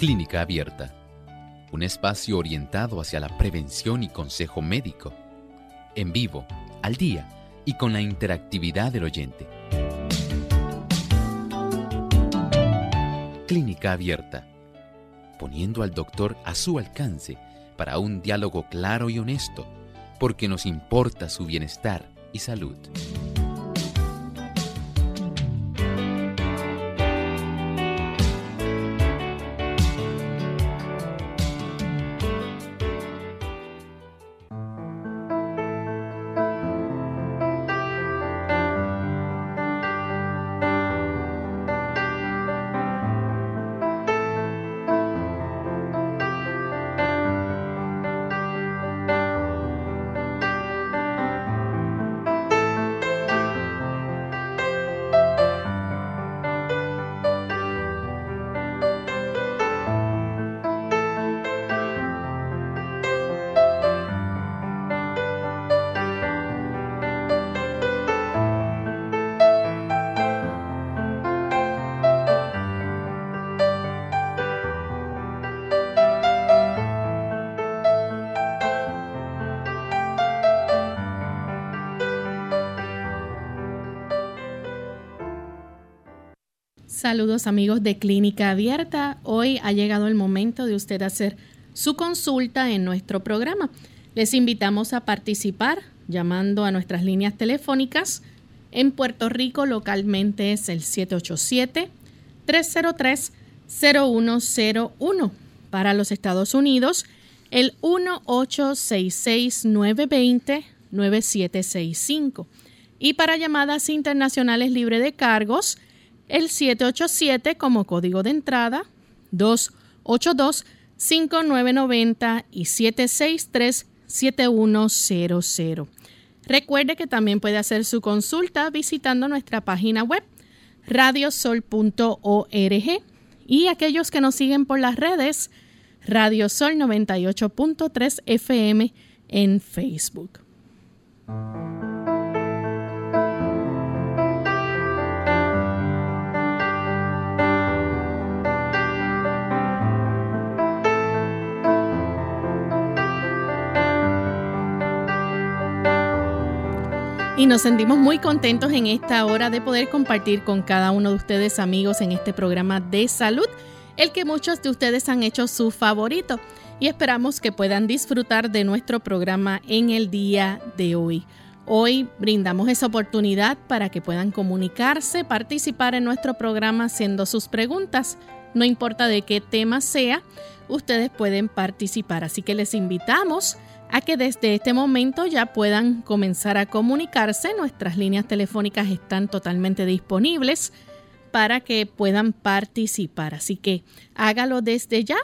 Clínica Abierta, un espacio orientado hacia la prevención y consejo médico, en vivo, al día y con la interactividad del oyente. Clínica Abierta, poniendo al doctor a su alcance para un diálogo claro y honesto, porque nos importa su bienestar y salud. Amigos de Clínica Abierta. Hoy ha llegado el momento de usted hacer su consulta en nuestro programa. Les invitamos a participar llamando a nuestras líneas telefónicas. En Puerto Rico localmente es el 787-303-0101. Para los Estados Unidos, el 1866-920-9765. Y para llamadas internacionales libre de cargos, el 787 como código de entrada, 282-5990 y 763-7100. Recuerde que también puede hacer su consulta visitando nuestra página web radiosol.org y aquellos que nos siguen por las redes Radiosol 98.3 FM en Facebook. Y nos sentimos muy contentos en esta hora de poder compartir con cada uno de ustedes amigos en este programa de salud, el que muchos de ustedes han hecho su favorito. Y esperamos que puedan disfrutar de nuestro programa en el día de hoy. Hoy brindamos esa oportunidad para que puedan comunicarse, participar en nuestro programa haciendo sus preguntas. No importa de qué tema sea, ustedes pueden participar. Así que les invitamos a que desde este momento ya puedan comenzar a comunicarse. Nuestras líneas telefónicas están totalmente disponibles para que puedan participar. Así que hágalo desde ya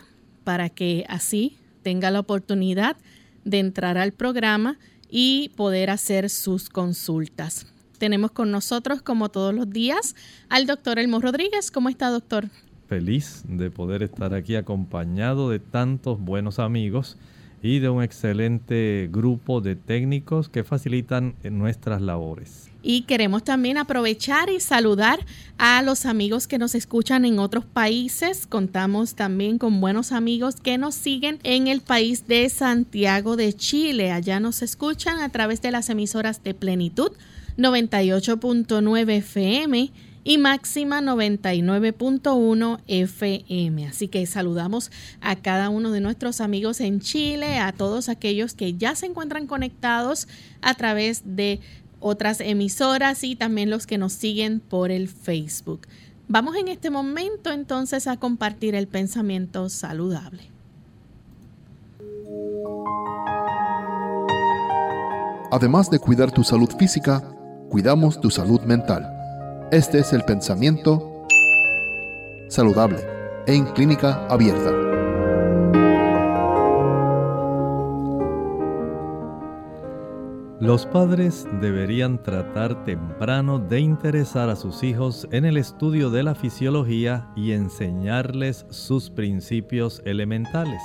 para que así tenga la oportunidad de entrar al programa y poder hacer sus consultas. Tenemos con nosotros, como todos los días, al doctor Elmo Rodríguez. ¿Cómo está, doctor? Feliz de poder estar aquí acompañado de tantos buenos amigos y de un excelente grupo de técnicos que facilitan nuestras labores. Y queremos también aprovechar y saludar a los amigos que nos escuchan en otros países. Contamos también con buenos amigos que nos siguen en el país de Santiago de Chile. Allá nos escuchan a través de las emisoras de Plenitud 98.9 FM y máxima 99.1 FM. Así que saludamos a cada uno de nuestros amigos en Chile, a todos aquellos que ya se encuentran conectados a través de otras emisoras y también los que nos siguen por el Facebook. Vamos en este momento entonces a compartir el pensamiento saludable. Además de cuidar tu salud física, cuidamos tu salud mental. Este es el pensamiento saludable en clínica abierta. Los padres deberían tratar temprano de interesar a sus hijos en el estudio de la fisiología y enseñarles sus principios elementales.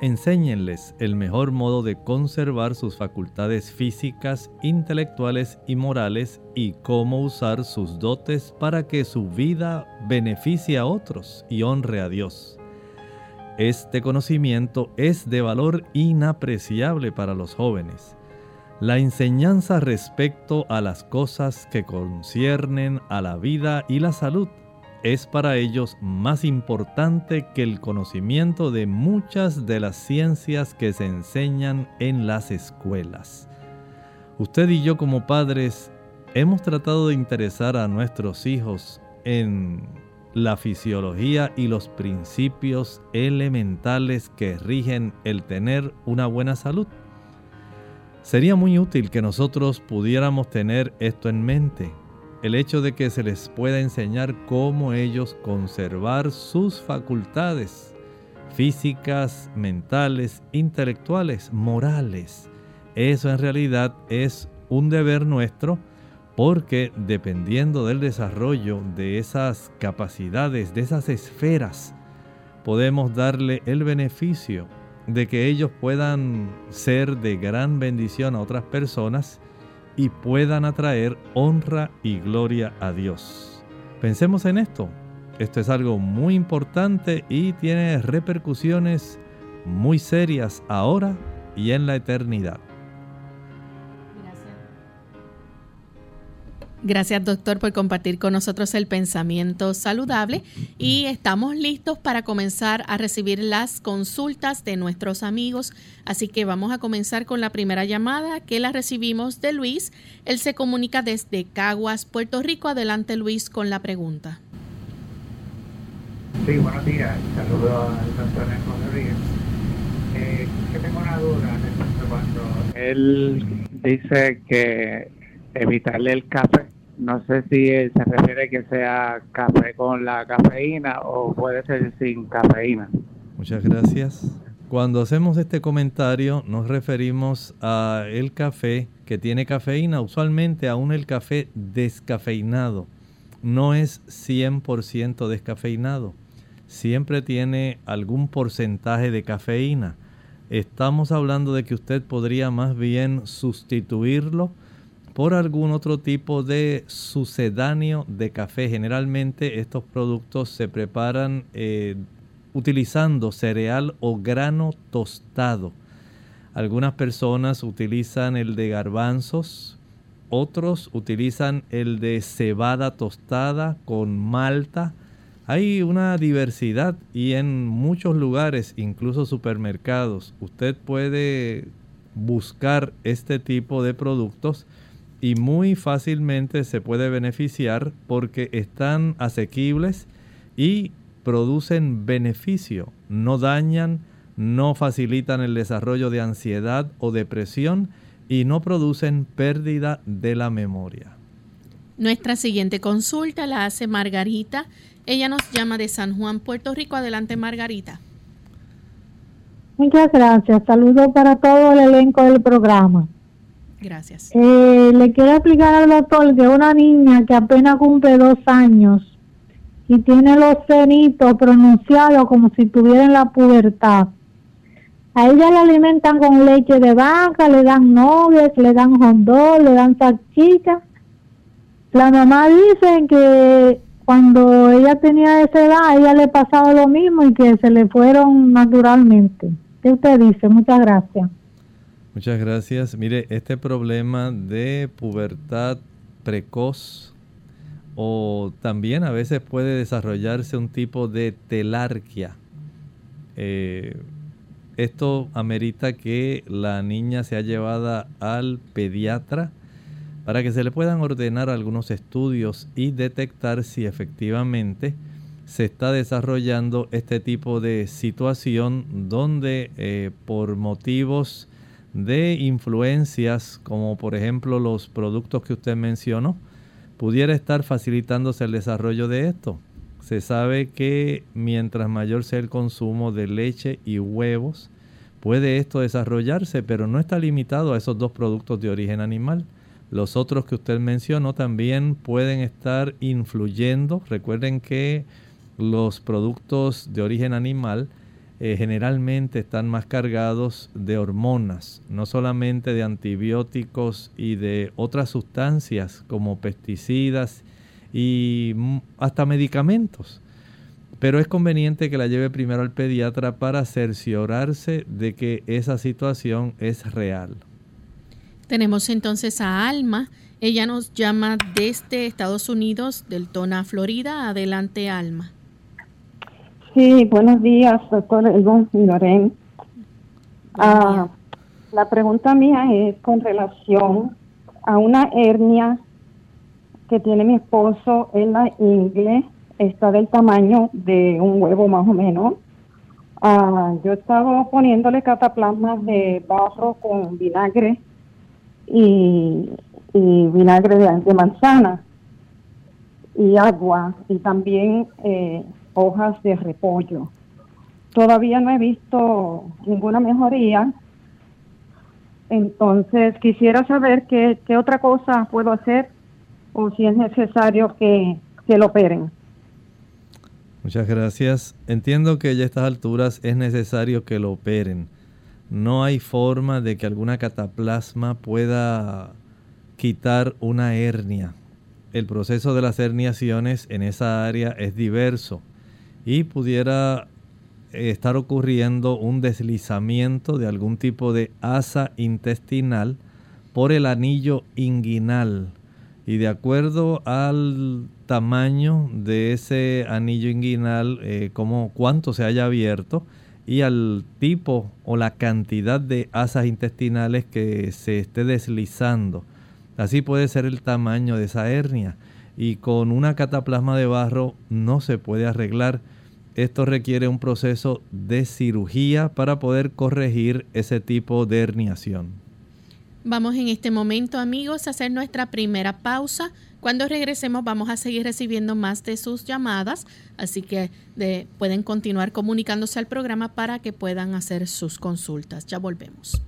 Enséñenles el mejor modo de conservar sus facultades físicas, intelectuales y morales y cómo usar sus dotes para que su vida beneficie a otros y honre a Dios. Este conocimiento es de valor inapreciable para los jóvenes. La enseñanza respecto a las cosas que conciernen a la vida y la salud es para ellos más importante que el conocimiento de muchas de las ciencias que se enseñan en las escuelas. Usted y yo como padres hemos tratado de interesar a nuestros hijos en la fisiología y los principios elementales que rigen el tener una buena salud. Sería muy útil que nosotros pudiéramos tener esto en mente el hecho de que se les pueda enseñar cómo ellos conservar sus facultades físicas, mentales, intelectuales, morales. Eso en realidad es un deber nuestro porque dependiendo del desarrollo de esas capacidades, de esas esferas, podemos darle el beneficio de que ellos puedan ser de gran bendición a otras personas y puedan atraer honra y gloria a Dios. Pensemos en esto. Esto es algo muy importante y tiene repercusiones muy serias ahora y en la eternidad. Gracias doctor por compartir con nosotros el pensamiento saludable y estamos listos para comenzar a recibir las consultas de nuestros amigos. Así que vamos a comenzar con la primera llamada que la recibimos de Luis. Él se comunica desde Caguas, Puerto Rico. Adelante Luis con la pregunta. Sí, buenos días. Saludos al doctor Rodríguez. Eh, tengo una duda cuando él dice que evitarle el café. No sé si se refiere que sea café con la cafeína o puede ser sin cafeína. Muchas gracias. Cuando hacemos este comentario nos referimos a el café que tiene cafeína, usualmente aún el café descafeinado. No es 100% descafeinado. Siempre tiene algún porcentaje de cafeína. Estamos hablando de que usted podría más bien sustituirlo por algún otro tipo de sucedáneo de café. Generalmente estos productos se preparan eh, utilizando cereal o grano tostado. Algunas personas utilizan el de garbanzos, otros utilizan el de cebada tostada con malta. Hay una diversidad y en muchos lugares, incluso supermercados, usted puede buscar este tipo de productos y muy fácilmente se puede beneficiar porque están asequibles y producen beneficio, no dañan, no facilitan el desarrollo de ansiedad o depresión y no producen pérdida de la memoria. Nuestra siguiente consulta la hace Margarita. Ella nos llama de San Juan, Puerto Rico. Adelante, Margarita. Muchas gracias. Saludos para todo el elenco del programa. Gracias. Eh, le quiero explicar al doctor que una niña que apenas cumple dos años y tiene los cenitos pronunciados como si tuviera en la pubertad. A ella la alimentan con leche de vaca, le dan novias, le dan hondol, le dan salchicha. La mamá dice que cuando ella tenía esa edad, a ella le pasaba lo mismo y que se le fueron naturalmente. ¿Qué usted dice? Muchas gracias. Muchas gracias. Mire, este problema de pubertad precoz o también a veces puede desarrollarse un tipo de telarquia. Eh, esto amerita que la niña sea llevada al pediatra para que se le puedan ordenar algunos estudios y detectar si efectivamente se está desarrollando este tipo de situación donde eh, por motivos de influencias como por ejemplo los productos que usted mencionó, pudiera estar facilitándose el desarrollo de esto. Se sabe que mientras mayor sea el consumo de leche y huevos, puede esto desarrollarse, pero no está limitado a esos dos productos de origen animal. Los otros que usted mencionó también pueden estar influyendo. Recuerden que los productos de origen animal eh, generalmente están más cargados de hormonas, no solamente de antibióticos y de otras sustancias como pesticidas y hasta medicamentos. Pero es conveniente que la lleve primero al pediatra para cerciorarse de que esa situación es real. Tenemos entonces a Alma. Ella nos llama desde Estados Unidos, del Tona, Florida. Adelante, Alma. Sí, buenos días, doctor Elvon y Loren. Ah, la pregunta mía es con relación a una hernia que tiene mi esposo en la ingle, está del tamaño de un huevo más o menos. Ah, yo estaba poniéndole cataplasmas de barro con vinagre y, vinagre de, manzana y agua y también eh, hojas de repollo. Todavía no he visto ninguna mejoría, entonces quisiera saber qué, qué otra cosa puedo hacer o si es necesario que, que lo operen. Muchas gracias. Entiendo que ya a estas alturas es necesario que lo operen. No hay forma de que alguna cataplasma pueda quitar una hernia. El proceso de las herniaciones en esa área es diverso y pudiera eh, estar ocurriendo un deslizamiento de algún tipo de asa intestinal por el anillo inguinal. Y de acuerdo al tamaño de ese anillo inguinal, eh, como cuánto se haya abierto, y al tipo o la cantidad de asas intestinales que se esté deslizando. Así puede ser el tamaño de esa hernia. Y con una cataplasma de barro no se puede arreglar esto requiere un proceso de cirugía para poder corregir ese tipo de herniación. Vamos en este momento, amigos, a hacer nuestra primera pausa. Cuando regresemos vamos a seguir recibiendo más de sus llamadas, así que pueden continuar comunicándose al programa para que puedan hacer sus consultas. Ya volvemos.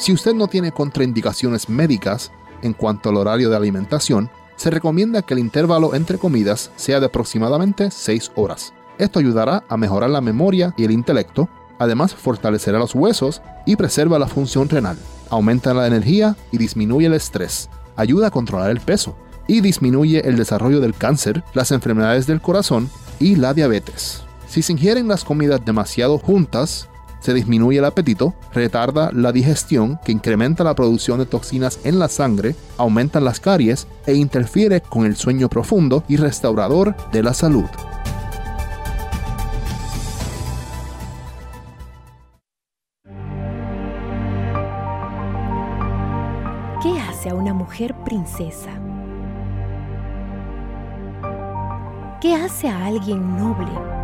Si usted no tiene contraindicaciones médicas, en cuanto al horario de alimentación, se recomienda que el intervalo entre comidas sea de aproximadamente 6 horas. Esto ayudará a mejorar la memoria y el intelecto, además fortalecerá los huesos y preserva la función renal, aumenta la energía y disminuye el estrés, ayuda a controlar el peso y disminuye el desarrollo del cáncer, las enfermedades del corazón y la diabetes. Si se ingieren las comidas demasiado juntas, se disminuye el apetito, retarda la digestión que incrementa la producción de toxinas en la sangre, aumenta las caries e interfiere con el sueño profundo y restaurador de la salud. ¿Qué hace a una mujer princesa? ¿Qué hace a alguien noble?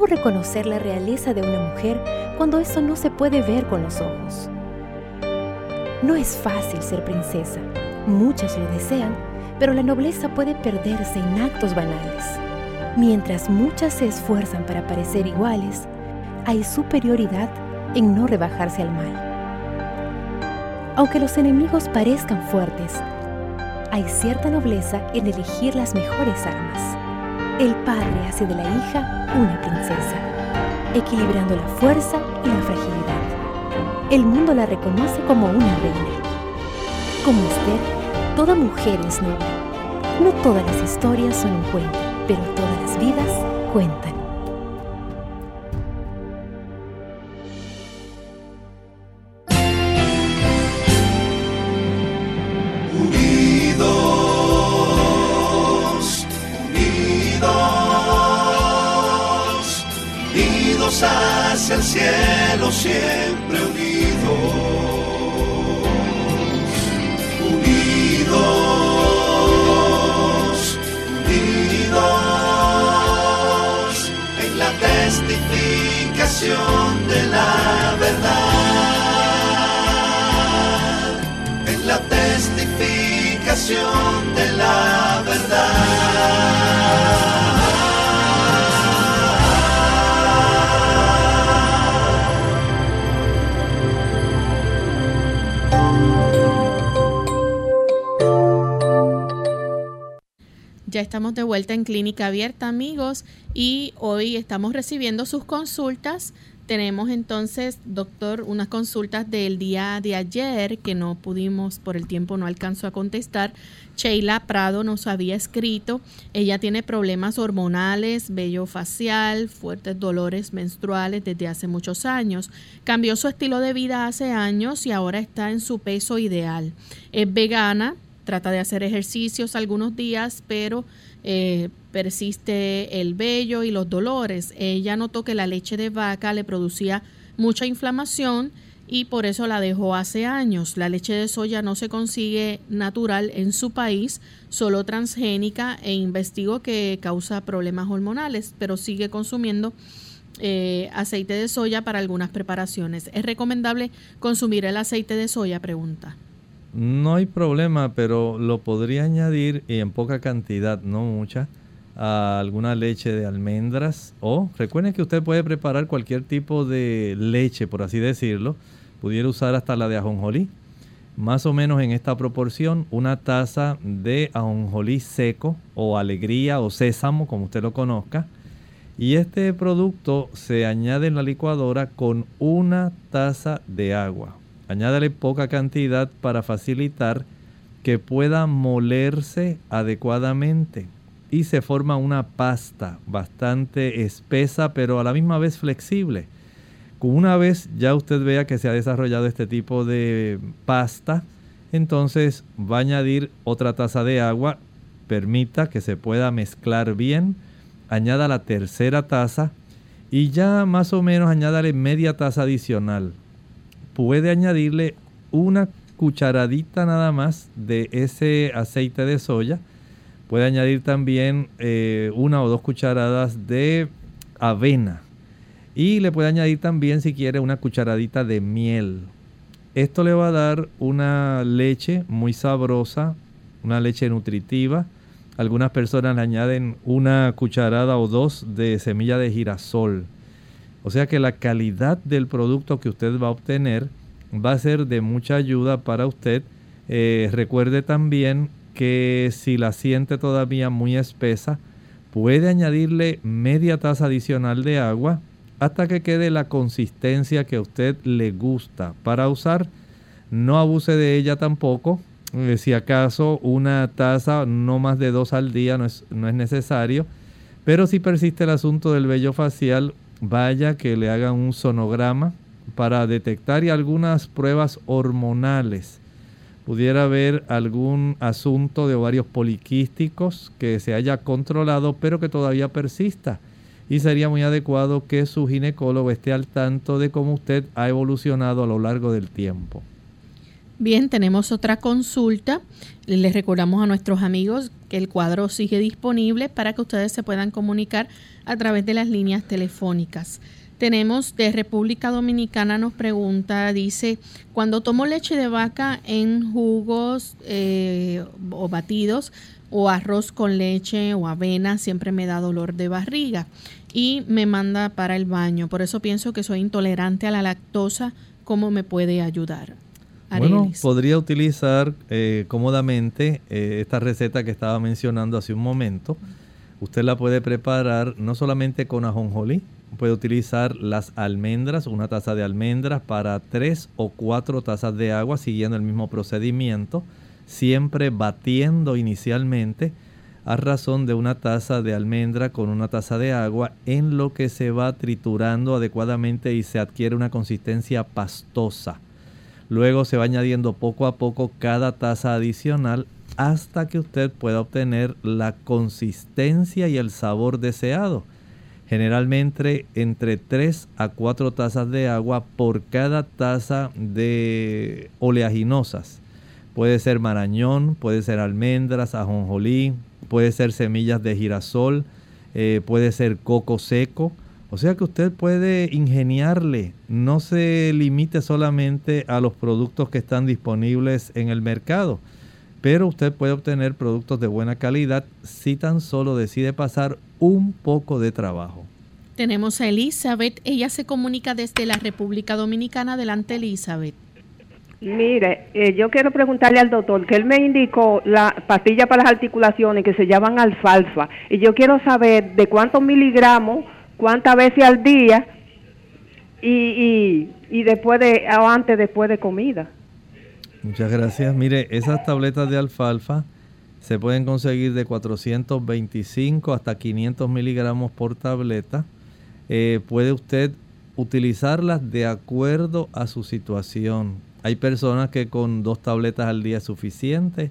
¿Cómo reconocer la realeza de una mujer cuando eso no se puede ver con los ojos? No es fácil ser princesa. Muchas lo desean, pero la nobleza puede perderse en actos banales. Mientras muchas se esfuerzan para parecer iguales, hay superioridad en no rebajarse al mal. Aunque los enemigos parezcan fuertes, hay cierta nobleza en elegir las mejores armas. El padre hace de la hija una princesa, equilibrando la fuerza y la fragilidad. El mundo la reconoce como una reina. Como Esther, toda mujer es noble. No todas las historias son un cuento, pero todas las vidas cuentan. Ya estamos de vuelta en Clínica Abierta, amigos, y hoy estamos recibiendo sus consultas tenemos entonces, doctor, unas consultas del día de ayer que no pudimos, por el tiempo no alcanzó a contestar. Sheila Prado nos había escrito, ella tiene problemas hormonales, vello facial, fuertes dolores menstruales desde hace muchos años. Cambió su estilo de vida hace años y ahora está en su peso ideal. Es vegana, trata de hacer ejercicios algunos días, pero eh, persiste el vello y los dolores. Ella notó que la leche de vaca le producía mucha inflamación y por eso la dejó hace años. La leche de soya no se consigue natural en su país, solo transgénica e investigó que causa problemas hormonales, pero sigue consumiendo eh, aceite de soya para algunas preparaciones. ¿Es recomendable consumir el aceite de soya? Pregunta. No hay problema, pero lo podría añadir y en poca cantidad, no mucha, a alguna leche de almendras o recuerden que usted puede preparar cualquier tipo de leche, por así decirlo. Pudiera usar hasta la de ajonjolí. Más o menos en esta proporción, una taza de ajonjolí seco o alegría o sésamo, como usted lo conozca. Y este producto se añade en la licuadora con una taza de agua Añádale poca cantidad para facilitar que pueda molerse adecuadamente. Y se forma una pasta bastante espesa pero a la misma vez flexible. Una vez ya usted vea que se ha desarrollado este tipo de pasta, entonces va a añadir otra taza de agua, permita que se pueda mezclar bien, añada la tercera taza y ya más o menos añádale media taza adicional puede añadirle una cucharadita nada más de ese aceite de soya. Puede añadir también eh, una o dos cucharadas de avena. Y le puede añadir también, si quiere, una cucharadita de miel. Esto le va a dar una leche muy sabrosa, una leche nutritiva. Algunas personas le añaden una cucharada o dos de semilla de girasol. O sea que la calidad del producto que usted va a obtener va a ser de mucha ayuda para usted. Eh, recuerde también que si la siente todavía muy espesa, puede añadirle media taza adicional de agua hasta que quede la consistencia que a usted le gusta para usar. No abuse de ella tampoco. Eh, si acaso una taza, no más de dos al día, no es, no es necesario. Pero si persiste el asunto del vello facial, vaya que le hagan un sonograma para detectar y algunas pruebas hormonales. Pudiera haber algún asunto de ovarios poliquísticos que se haya controlado pero que todavía persista. Y sería muy adecuado que su ginecólogo esté al tanto de cómo usted ha evolucionado a lo largo del tiempo. Bien, tenemos otra consulta. Les recordamos a nuestros amigos que el cuadro sigue disponible para que ustedes se puedan comunicar a través de las líneas telefónicas. Tenemos de República Dominicana, nos pregunta, dice, cuando tomo leche de vaca en jugos eh, o batidos o arroz con leche o avena, siempre me da dolor de barriga y me manda para el baño. Por eso pienso que soy intolerante a la lactosa. ¿Cómo me puede ayudar? Bueno, podría utilizar eh, cómodamente eh, esta receta que estaba mencionando hace un momento Usted la puede preparar no solamente con ajonjolí, puede utilizar las almendras, una taza de almendras para tres o cuatro tazas de agua siguiendo el mismo procedimiento, siempre batiendo inicialmente a razón de una taza de almendra con una taza de agua en lo que se va triturando adecuadamente y se adquiere una consistencia pastosa. Luego se va añadiendo poco a poco cada taza adicional hasta que usted pueda obtener la consistencia y el sabor deseado. Generalmente entre 3 a 4 tazas de agua por cada taza de oleaginosas. Puede ser marañón, puede ser almendras, ajonjolí, puede ser semillas de girasol, eh, puede ser coco seco. O sea que usted puede ingeniarle, no se limite solamente a los productos que están disponibles en el mercado pero usted puede obtener productos de buena calidad si tan solo decide pasar un poco de trabajo. Tenemos a Elizabeth, ella se comunica desde la República Dominicana. Adelante, Elizabeth. Mire, eh, yo quiero preguntarle al doctor que él me indicó la pastilla para las articulaciones que se llaman alfalfa y yo quiero saber de cuántos miligramos, cuántas veces al día y, y, después de, o antes, después de comida. Muchas gracias. Mire, esas tabletas de alfalfa se pueden conseguir de 425 hasta 500 miligramos por tableta. Eh, puede usted utilizarlas de acuerdo a su situación hay personas que con dos tabletas al día es suficiente,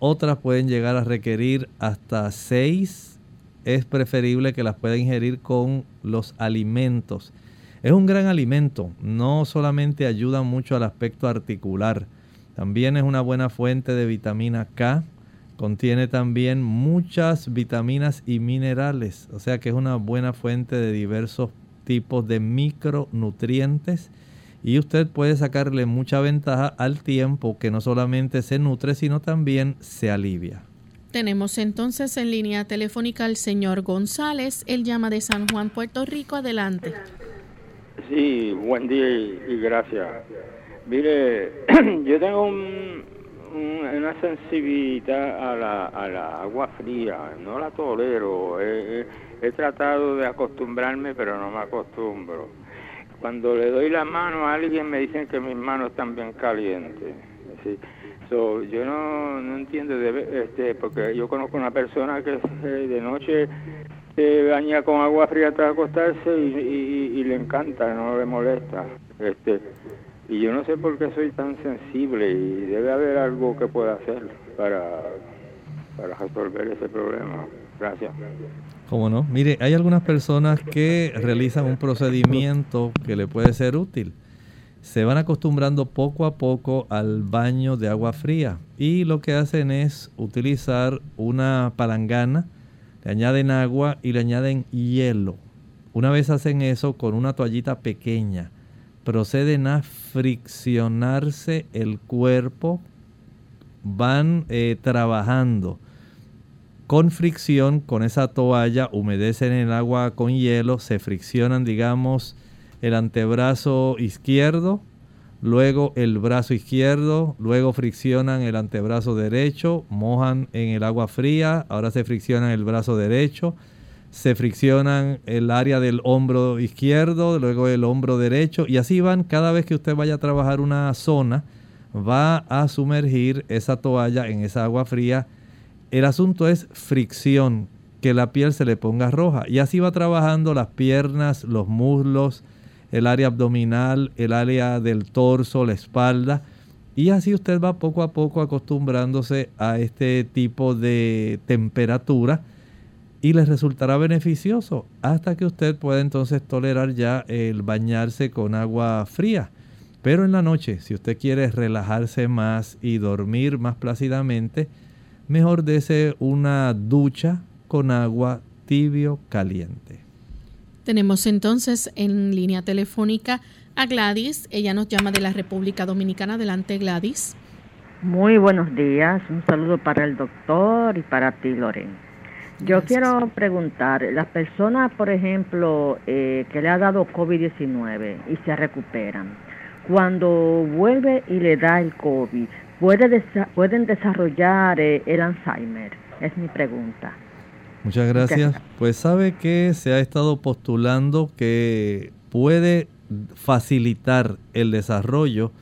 otras pueden llegar a requerir hasta seis. Es preferible que las pueda ingerir con los alimentos. Es un gran alimento, no solamente ayuda mucho al aspecto articular, también es una buena fuente de vitamina K, contiene también muchas vitaminas y minerales, o sea que es una buena fuente de diversos tipos de micronutrientes y usted puede sacarle mucha ventaja al tiempo que no solamente se nutre, sino también se alivia. Tenemos entonces en línea telefónica al señor González. Él llama de San Juan, Puerto Rico. Adelante. Sí, buen día y, gracias. Mire, yo tengo una sensibilidad a la, a la, agua fría, no la tolero. he tratado de acostumbrarme, pero no me acostumbro cuando le doy la mano a alguien me dicen que mis manos están bien calientes. Yo no, no entiendo, este, porque yo conozco una persona que eh, de noche se baña con agua fría hasta acostarse y, le encanta, no le molesta. Este, y yo no sé por qué soy tan sensible y debe haber algo que pueda hacer para, para resolver ese problema. Gracias. ¿Cómo no? Mire, hay algunas personas que realizan un procedimiento que le puede ser útil. Se van acostumbrando poco a poco al baño de agua fría y lo que hacen es utilizar una palangana, le añaden agua y le añaden hielo. Una vez hacen eso con una toallita pequeña, proceden a friccionarse el cuerpo, van eh, trabajando con fricción, con esa toalla, humedecen el agua con hielo, se friccionan, digamos, el antebrazo izquierdo, luego el brazo izquierdo, luego friccionan el antebrazo derecho, mojan en el agua fría, ahora se friccionan el brazo derecho, se friccionan el área del hombro izquierdo, luego el hombro derecho, y así van cada vez que usted vaya a trabajar una zona, va a sumergir esa toalla en esa agua fría el asunto es fricción, que la piel se le ponga roja. Y así va trabajando las piernas, los muslos, el área abdominal, el área del torso, la espalda. Y así usted va poco a poco acostumbrándose a este tipo de temperatura y le resultará beneficioso hasta que usted pueda entonces tolerar ya el bañarse con agua fría. Pero en la noche, si usted quiere relajarse más y dormir más plácidamente, mejor dese una ducha con agua tibio caliente. Tenemos entonces en línea telefónica a Gladys. Ella nos llama de la República Dominicana. Adelante, Gladys. Muy buenos días. Un saludo para el doctor y para ti, Loren. Yo quiero preguntar, las personas, por ejemplo, eh, que le ha dado COVID-19 y se recuperan, cuando vuelve y le da el COVID, pueden desarrollar eh, el Alzheimer? Es mi pregunta. Muchas gracias. Pues sabe que se ha estado postulando que puede facilitar el desarrollo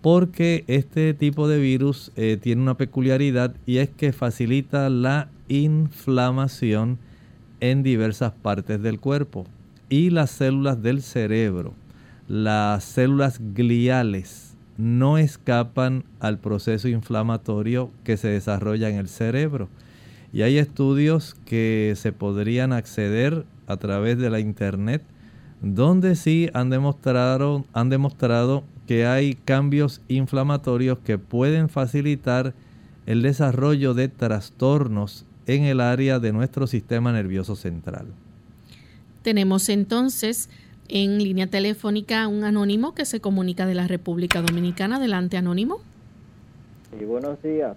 porque este tipo de virus eh, tiene una peculiaridad y es que facilita la inflamación en diversas partes del cuerpo y las células del cerebro, las células gliales no escapan al proceso inflamatorio que se desarrolla en el cerebro. Y hay estudios que se podrían acceder a través de la internet donde sí han demostrado, han demostrado que hay cambios inflamatorios que pueden facilitar el desarrollo de trastornos en el área de nuestro sistema nervioso central. Tenemos entonces en línea telefónica un anónimo que se comunica de la República Dominicana. Adelante, anónimo. Sí, buenos días.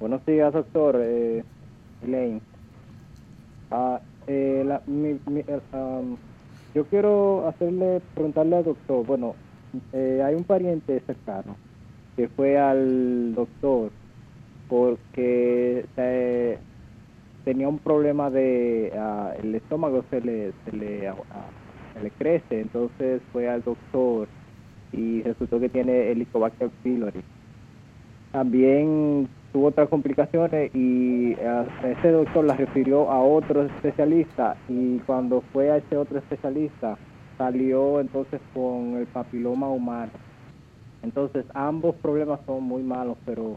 Buenos días, doctor eh, Elaine. Ah, eh, la, mi, mi, eh, yo quiero hacerle, preguntarle al doctor, bueno, eh, hay un pariente cercano que fue al doctor porque eh, tenía un problema de ah, el estómago se le se le, ah, se le crece entonces fue al doctor y resultó que tiene Helicobacter pylori también tuvo otras complicaciones y ah, ese doctor la refirió a otro especialista y cuando fue a ese otro especialista salió entonces con el papiloma humano. Entonces ambos problemas son muy malos, pero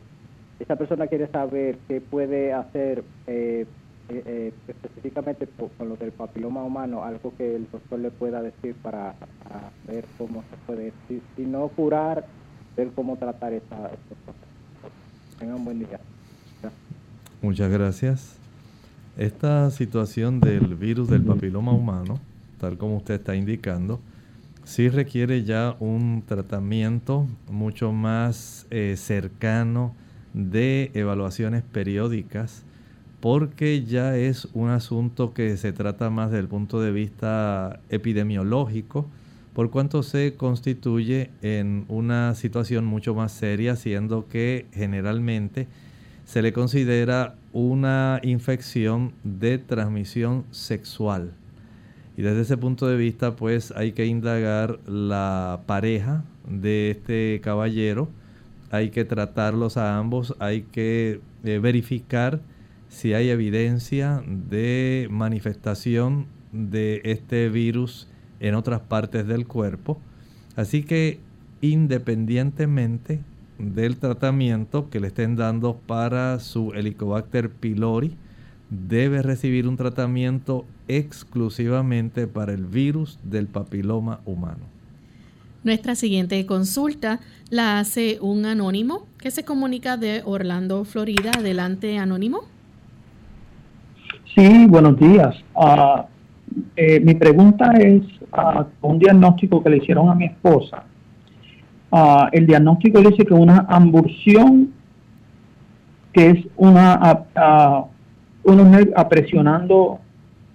esa persona quiere saber qué puede hacer eh, eh, eh, específicamente con lo del papiloma humano, algo que el doctor le pueda decir para, ver cómo se puede, si, no curar, ver cómo tratar esa, Tengan un buen día. Muchas gracias. Esta situación del virus del papiloma humano tal como usted está indicando, sí requiere ya un tratamiento mucho más eh, cercano de evaluaciones periódicas porque ya es un asunto que se trata más desde el punto de vista epidemiológico, por cuanto se constituye en una situación mucho más seria, siendo que generalmente se le considera una infección de transmisión sexual. Y desde ese punto de vista, pues hay que indagar la pareja de este caballero, hay que tratarlos a ambos, hay que eh, verificar si hay evidencia de manifestación de este virus en otras partes del cuerpo. Así que independientemente del tratamiento que le estén dando para su Helicobacter pylori, debe recibir un tratamiento exclusivamente para el virus del papiloma humano. Nuestra siguiente consulta la hace un anónimo que se comunica de Orlando, Florida. Adelante, anónimo. Sí, buenos días. Ah, eh, mi pregunta es uh, un diagnóstico que le hicieron a mi esposa. Ah, el diagnóstico dice que una ambursión, que es una uno apresionando,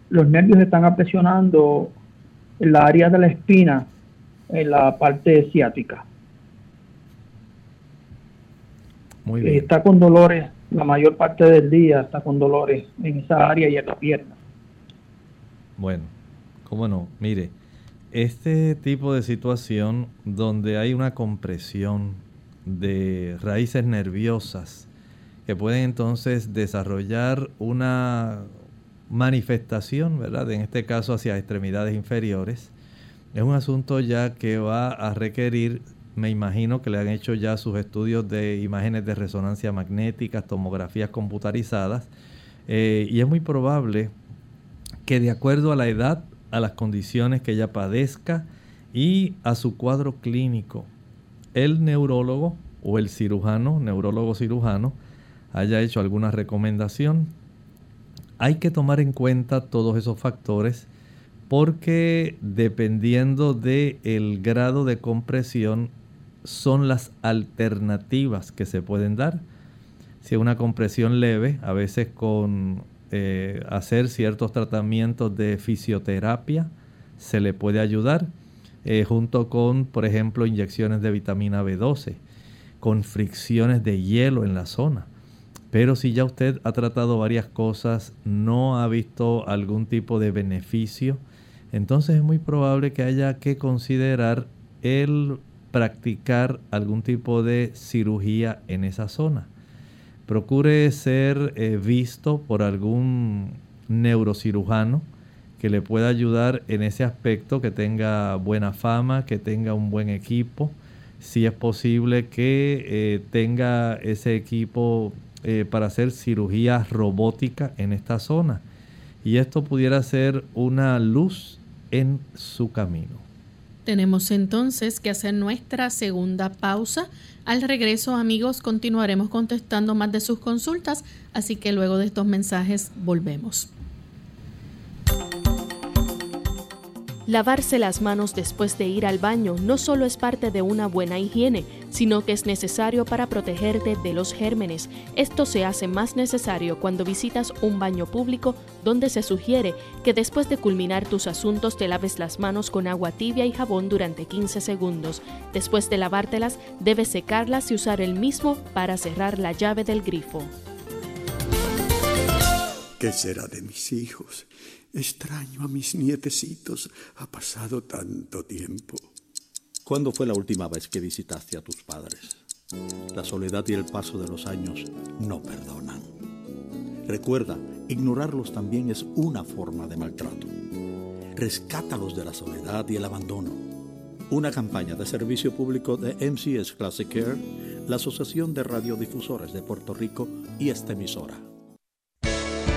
los nervios están apresionando en la área de la espina, en la parte ciática. Muy bien. Está con dolores, la mayor parte del día está con dolores en esa área y en la pierna. Bueno, cómo no, mire, este tipo de situación donde hay una compresión de raíces nerviosas, que pueden entonces desarrollar una manifestación, ¿verdad? En este caso hacia extremidades inferiores. Es un asunto ya que va a requerir, me imagino que le han hecho ya sus estudios de imágenes de resonancia magnética, tomografías computarizadas, eh, y es muy probable que de acuerdo a la edad, a las condiciones que ella padezca y a su cuadro clínico, el neurólogo o el cirujano, neurólogo cirujano, haya hecho alguna recomendación. Hay que tomar en cuenta todos esos factores porque dependiendo del el grado de compresión son las alternativas que se pueden dar. Si es una compresión leve, a veces con eh, hacer ciertos tratamientos de fisioterapia se le puede ayudar, eh, junto con, por ejemplo, inyecciones de vitamina B12, con fricciones de hielo en la zona. Pero si ya usted ha tratado varias cosas, no ha visto algún tipo de beneficio, entonces es muy probable que haya que considerar el practicar algún tipo de cirugía en esa zona. Procure ser eh, visto por algún neurocirujano que le pueda ayudar en ese aspecto, que tenga buena fama, que tenga un buen equipo. Si es posible que eh, tenga ese equipo eh, para hacer cirugía robótica en esta zona. Y esto pudiera ser una luz en su camino. Tenemos entonces que hacer nuestra segunda pausa. Al regreso, amigos, continuaremos contestando más de sus consultas, así que luego de estos mensajes volvemos. Lavarse las manos después de ir al baño no solo es parte de una buena higiene, sino que es necesario para protegerte de los gérmenes. Esto se hace más necesario cuando visitas un baño público donde se sugiere que después de culminar tus asuntos te laves las manos con agua tibia y jabón durante 15 segundos. Después de lavártelas, debes secarlas y usar el mismo para cerrar la llave del grifo. ¿Qué será de mis hijos? Extraño a mis nietecitos. Ha pasado tanto tiempo. ¿Cuándo fue la última vez que visitaste a tus padres? La soledad y el paso de los años no perdonan. Recuerda, ignorarlos también es una forma de maltrato. Rescátalos de la soledad y el abandono. Una campaña de servicio público de MCS Classic Care, la Asociación de Radiodifusores de Puerto Rico y esta emisora.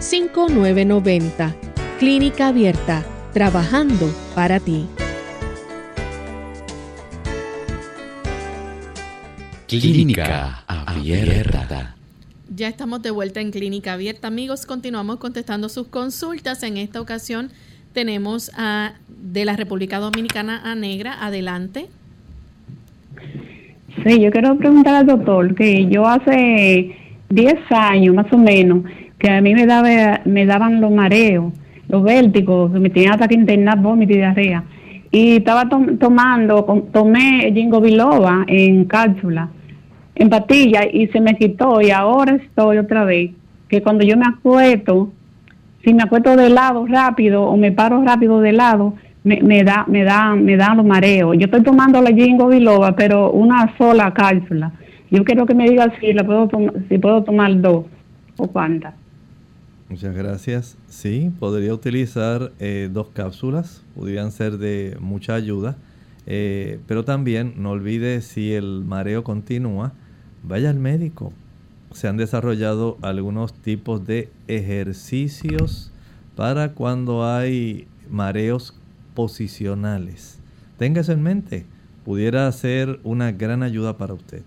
787-282-5990. Clínica Abierta, trabajando para ti. Clínica Abierta. Ya estamos de vuelta en Clínica Abierta, amigos. Continuamos contestando sus consultas. En esta ocasión tenemos a de la República Dominicana a Negra. Adelante. Sí, yo quiero preguntar al doctor que yo hace 10 años más o menos que a mí me, daba, me daban los mareos los vértigos, me tenía ataque internar, vómito y diarrea. Y estaba tomando, tomé jingo biloba en cápsula, en patilla, y se me quitó. Y ahora estoy otra vez, que cuando yo me acuesto, si me acuesto de lado rápido o me paro rápido de lado, me, me da me da me dan los mareos. Yo estoy tomando la jingo biloba, pero una sola cápsula. Yo quiero que me diga si la puedo si puedo tomar dos o cuántas. Muchas gracias. Sí, podría utilizar eh, dos cápsulas, podrían ser de mucha ayuda, eh, pero también no olvide si el mareo continúa, vaya al médico. Se han desarrollado algunos tipos de ejercicios para cuando hay mareos posicionales. Téngase en mente, pudiera ser una gran ayuda para usted.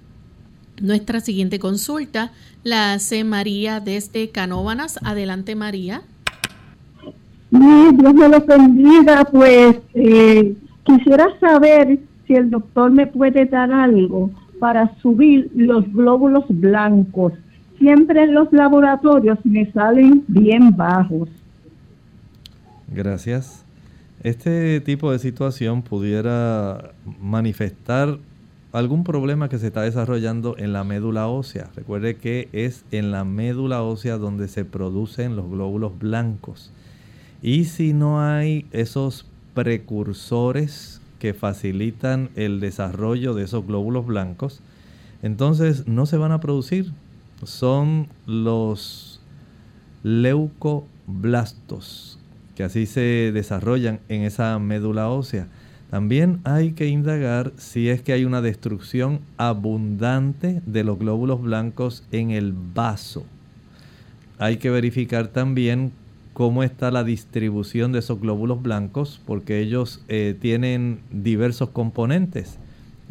Nuestra siguiente consulta la hace María desde Canóvanas. Adelante, María. Dios me lo bendiga. Pues eh, quisiera saber si el doctor me puede dar algo para subir los glóbulos blancos. Siempre en los laboratorios me salen bien bajos. Gracias. Este tipo de situación pudiera manifestar algún problema que se está desarrollando en la médula ósea. Recuerde que es en la médula ósea donde se producen los glóbulos blancos. Y si no hay esos precursores que facilitan el desarrollo de esos glóbulos blancos, entonces no se van a producir. Son los leucoblastos que así se desarrollan en esa médula ósea. También hay que indagar si es que hay una destrucción abundante de los glóbulos blancos en el vaso. Hay que verificar también cómo está la distribución de esos glóbulos blancos, porque ellos eh, tienen diversos componentes,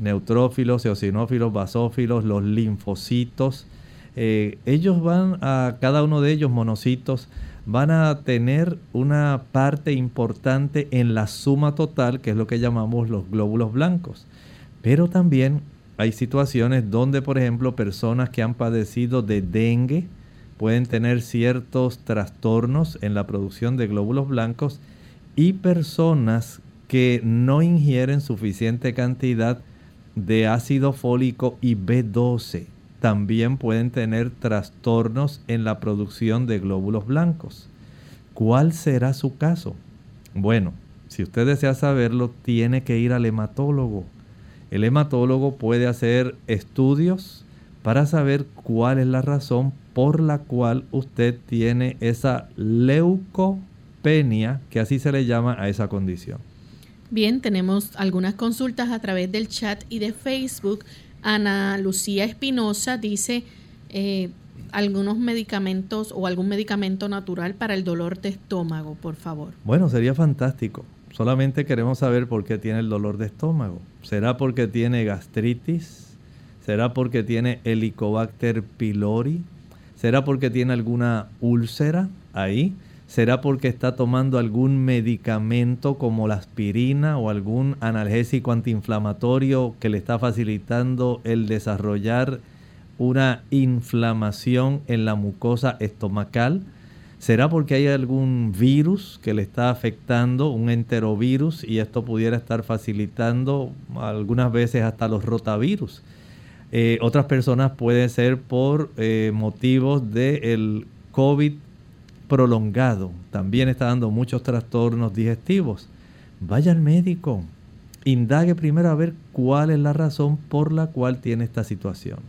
neutrófilos, eosinófilos, basófilos, los linfocitos. Eh, ellos van a cada uno de ellos, monocitos, van a tener una parte importante en la suma total, que es lo que llamamos los glóbulos blancos. Pero también hay situaciones donde, por ejemplo, personas que han padecido de dengue pueden tener ciertos trastornos en la producción de glóbulos blancos y personas que no ingieren suficiente cantidad de ácido fólico y B12 también pueden tener trastornos en la producción de glóbulos blancos. ¿Cuál será su caso? Bueno, si usted desea saberlo, tiene que ir al hematólogo. El hematólogo puede hacer estudios para saber cuál es la razón por la cual usted tiene esa leucopenia, que así se le llama a esa condición. Bien, tenemos algunas consultas a través del chat y de Facebook. Ana Lucía Espinosa dice eh, algunos medicamentos o algún medicamento natural para el dolor de estómago, por favor. Bueno, sería fantástico. Solamente queremos saber por qué tiene el dolor de estómago. ¿Será porque tiene gastritis? ¿Será porque tiene Helicobacter pylori? ¿Será porque tiene alguna úlcera ahí? ¿Será porque está tomando algún medicamento como la aspirina o algún analgésico antiinflamatorio que le está facilitando el desarrollar una inflamación en la mucosa estomacal? ¿Será porque hay algún virus que le está afectando, un enterovirus, y esto pudiera estar facilitando algunas veces hasta los rotavirus? Eh, otras personas puede ser por eh, motivos del COVID prolongado. También está dando muchos trastornos digestivos. Vaya al médico. Indague primero a ver cuál es la razón por la cual tiene esta situación.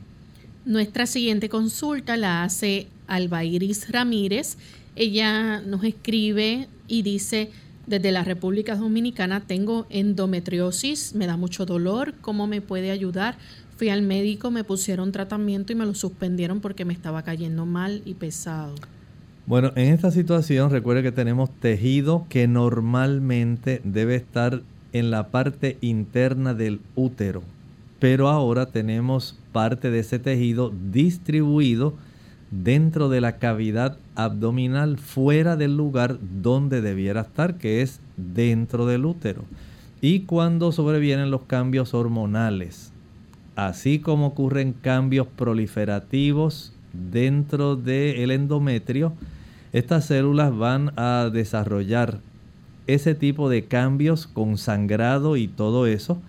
Nuestra siguiente consulta la hace Alba Iris Ramírez. Ella nos escribe y dice, desde la República Dominicana tengo endometriosis, me da mucho dolor, ¿cómo me puede ayudar? Fui al médico, me pusieron tratamiento y me lo suspendieron porque me estaba cayendo mal y pesado. Bueno, en esta situación recuerde que tenemos tejido que normalmente debe estar en la parte interna del útero, pero ahora tenemos parte de ese tejido distribuido dentro de la cavidad abdominal fuera del lugar donde debiera estar, que es dentro del útero. Y cuando sobrevienen los cambios hormonales, así como ocurren cambios proliferativos dentro del endometrio, estas células van a desarrollar ese tipo de cambios con sangrado y todo eso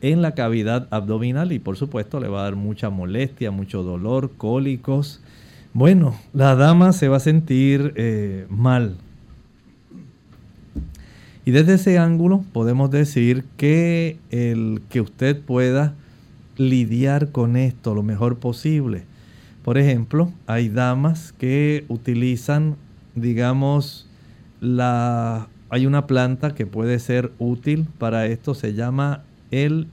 en la cavidad abdominal y por supuesto le va a dar mucha molestia, mucho dolor, cólicos. Bueno, la dama se va a sentir eh, mal. Y desde ese ángulo podemos decir que el que usted pueda lidiar con esto lo mejor posible. Por ejemplo, hay damas que utilizan, digamos, la hay una planta que puede ser útil para esto, se llama el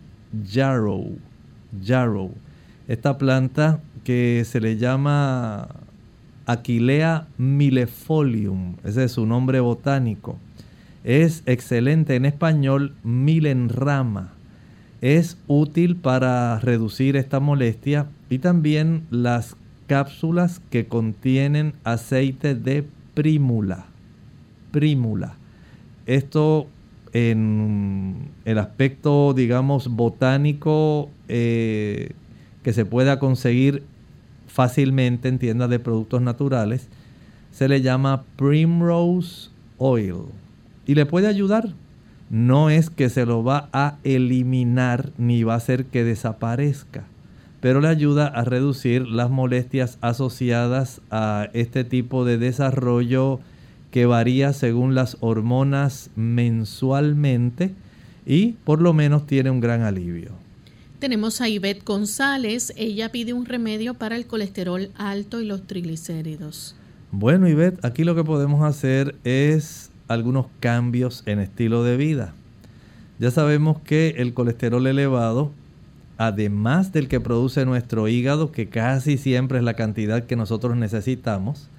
yarrow. Yarrow. Esta planta que se le llama Aquilea millefolium, ese es su nombre botánico. Es excelente en español milenrama es útil para reducir esta molestia y también las cápsulas que contienen aceite de prímula. Prímula. Esto en el aspecto, digamos, botánico eh, que se pueda conseguir fácilmente en tiendas de productos naturales, se le llama Primrose Oil y le puede ayudar no es que se lo va a eliminar ni va a hacer que desaparezca, pero le ayuda a reducir las molestias asociadas a este tipo de desarrollo que varía según las hormonas mensualmente y por lo menos tiene un gran alivio. Tenemos a Ivette González, ella pide un remedio para el colesterol alto y los triglicéridos. Bueno, Ivette, aquí lo que podemos hacer es algunos cambios en estilo de vida. Ya sabemos que el colesterol elevado, además del que produce nuestro hígado, que casi siempre es la cantidad que nosotros necesitamos,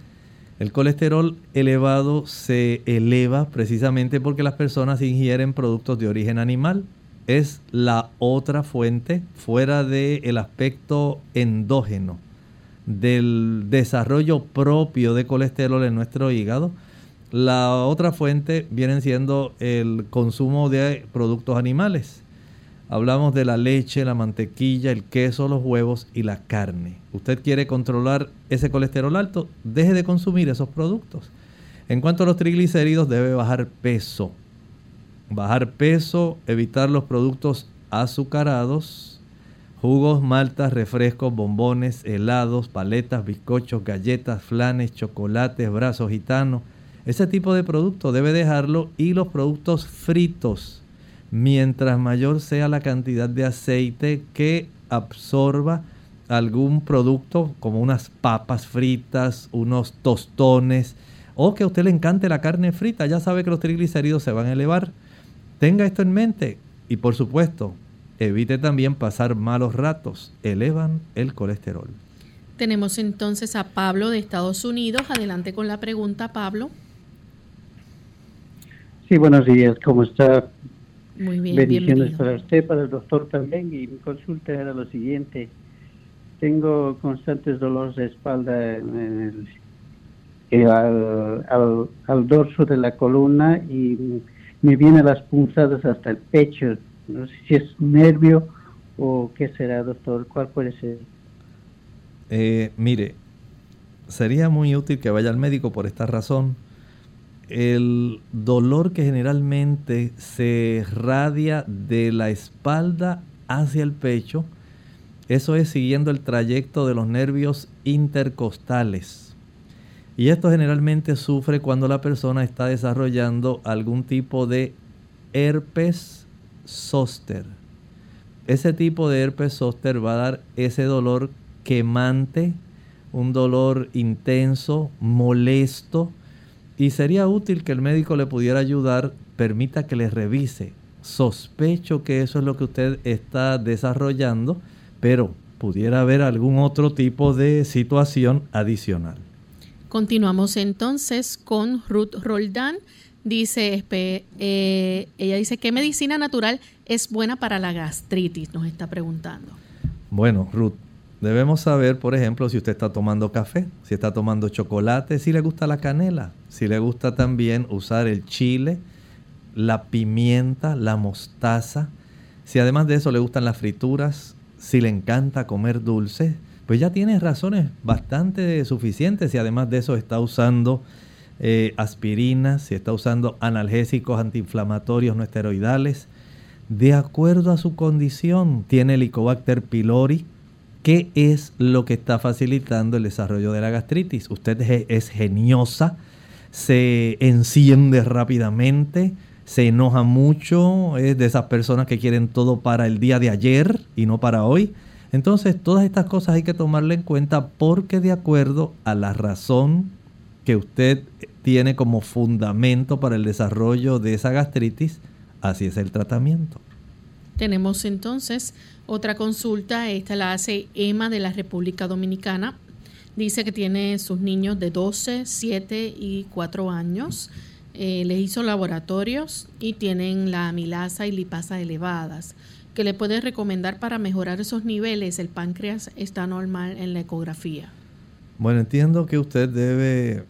el colesterol elevado se eleva precisamente porque las personas ingieren productos de origen animal. Es la otra fuente fuera del aspecto endógeno del desarrollo propio de colesterol en nuestro hígado la otra fuente viene siendo el consumo de productos animales. Hablamos de la leche, la mantequilla, el queso, los huevos y la carne. Usted quiere controlar ese colesterol alto, deje de consumir esos productos. En cuanto a los triglicéridos, debe bajar peso. Bajar peso, evitar los productos azucarados, jugos, maltas, refrescos, bombones, helados, paletas, bizcochos, galletas, flanes, chocolates, brazos gitanos ese tipo de producto debe dejarlo y los productos fritos. Mientras mayor sea la cantidad de aceite que absorba algún producto como unas papas fritas, unos tostones o que a usted le encante la carne frita, ya sabe que los triglicéridos se van a elevar. tenga esto en mente y por supuesto, evite también pasar malos ratos, elevan el colesterol. Tenemos entonces a Pablo de Estados Unidos. Adelante con la pregunta, Pablo. Sí, buenos días, ¿cómo está? Muy bien, Bendiciones para usted, para el doctor también. Y mi consulta era lo siguiente. Tengo constantes dolores de espalda en el, eh, al, al, dorso de la columna y me vienen las punzadas hasta el pecho. No sé si es nervio o qué será, doctor. ¿Cuál puede ser? Eh, mire, sería muy útil que vaya al médico por esta razón. El dolor que generalmente se radia de la espalda hacia el pecho, eso es siguiendo el trayecto de los nervios intercostales. Y esto generalmente sufre cuando la persona está desarrollando algún tipo de herpes zóster. Ese tipo de herpes zóster va a dar ese dolor quemante, un dolor intenso, molesto, y sería útil que el médico le pudiera ayudar, permita que le revise. Sospecho que eso es lo que usted está desarrollando, pero pudiera haber algún otro tipo de situación adicional. Continuamos entonces con Ruth Roldán. Dice, eh, ella dice, ¿qué medicina natural es buena para la gastritis? Nos está preguntando. Bueno, Ruth, Debemos saber, por ejemplo, si usted está tomando café, si está tomando chocolate, si le gusta la canela, si le gusta también usar el chile, la pimienta, la mostaza, si además de eso le gustan las frituras, si le encanta comer dulce, pues ya tiene razones bastante suficientes. Si además de eso está usando eh, aspirinas, si está usando analgésicos antiinflamatorios no esteroidales, de acuerdo a su condición, tiene Helicobacter pylori, ¿Qué es lo que está facilitando el desarrollo de la gastritis? Usted es geniosa, se enciende rápidamente, se enoja mucho, es de esas personas que quieren todo para el día de ayer y no para hoy. Entonces, todas estas cosas hay que tomarle en cuenta porque de acuerdo a la razón que usted tiene como fundamento para el desarrollo de esa gastritis, así es el tratamiento. Tenemos entonces otra consulta, esta la hace Emma de la República Dominicana. Dice que tiene sus niños de 12, 7 y 4 años. Eh, le hizo laboratorios y tienen la amilasa y lipasa elevadas. ¿Qué le puede recomendar para mejorar esos niveles? El páncreas está normal en la ecografía. Bueno, entiendo que usted debe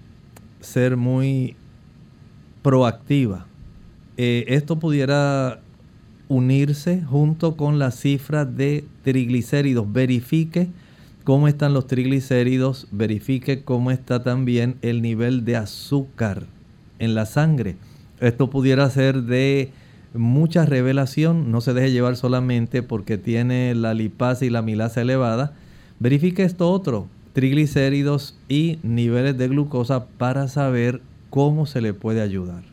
ser muy proactiva. Eh, esto pudiera unirse junto con la cifra de triglicéridos. Verifique cómo están los triglicéridos, verifique cómo está también el nivel de azúcar en la sangre. Esto pudiera ser de mucha revelación, no se deje llevar solamente porque tiene la lipasa y la milasa elevada. Verifique esto otro, triglicéridos y niveles de glucosa para saber cómo se le puede ayudar.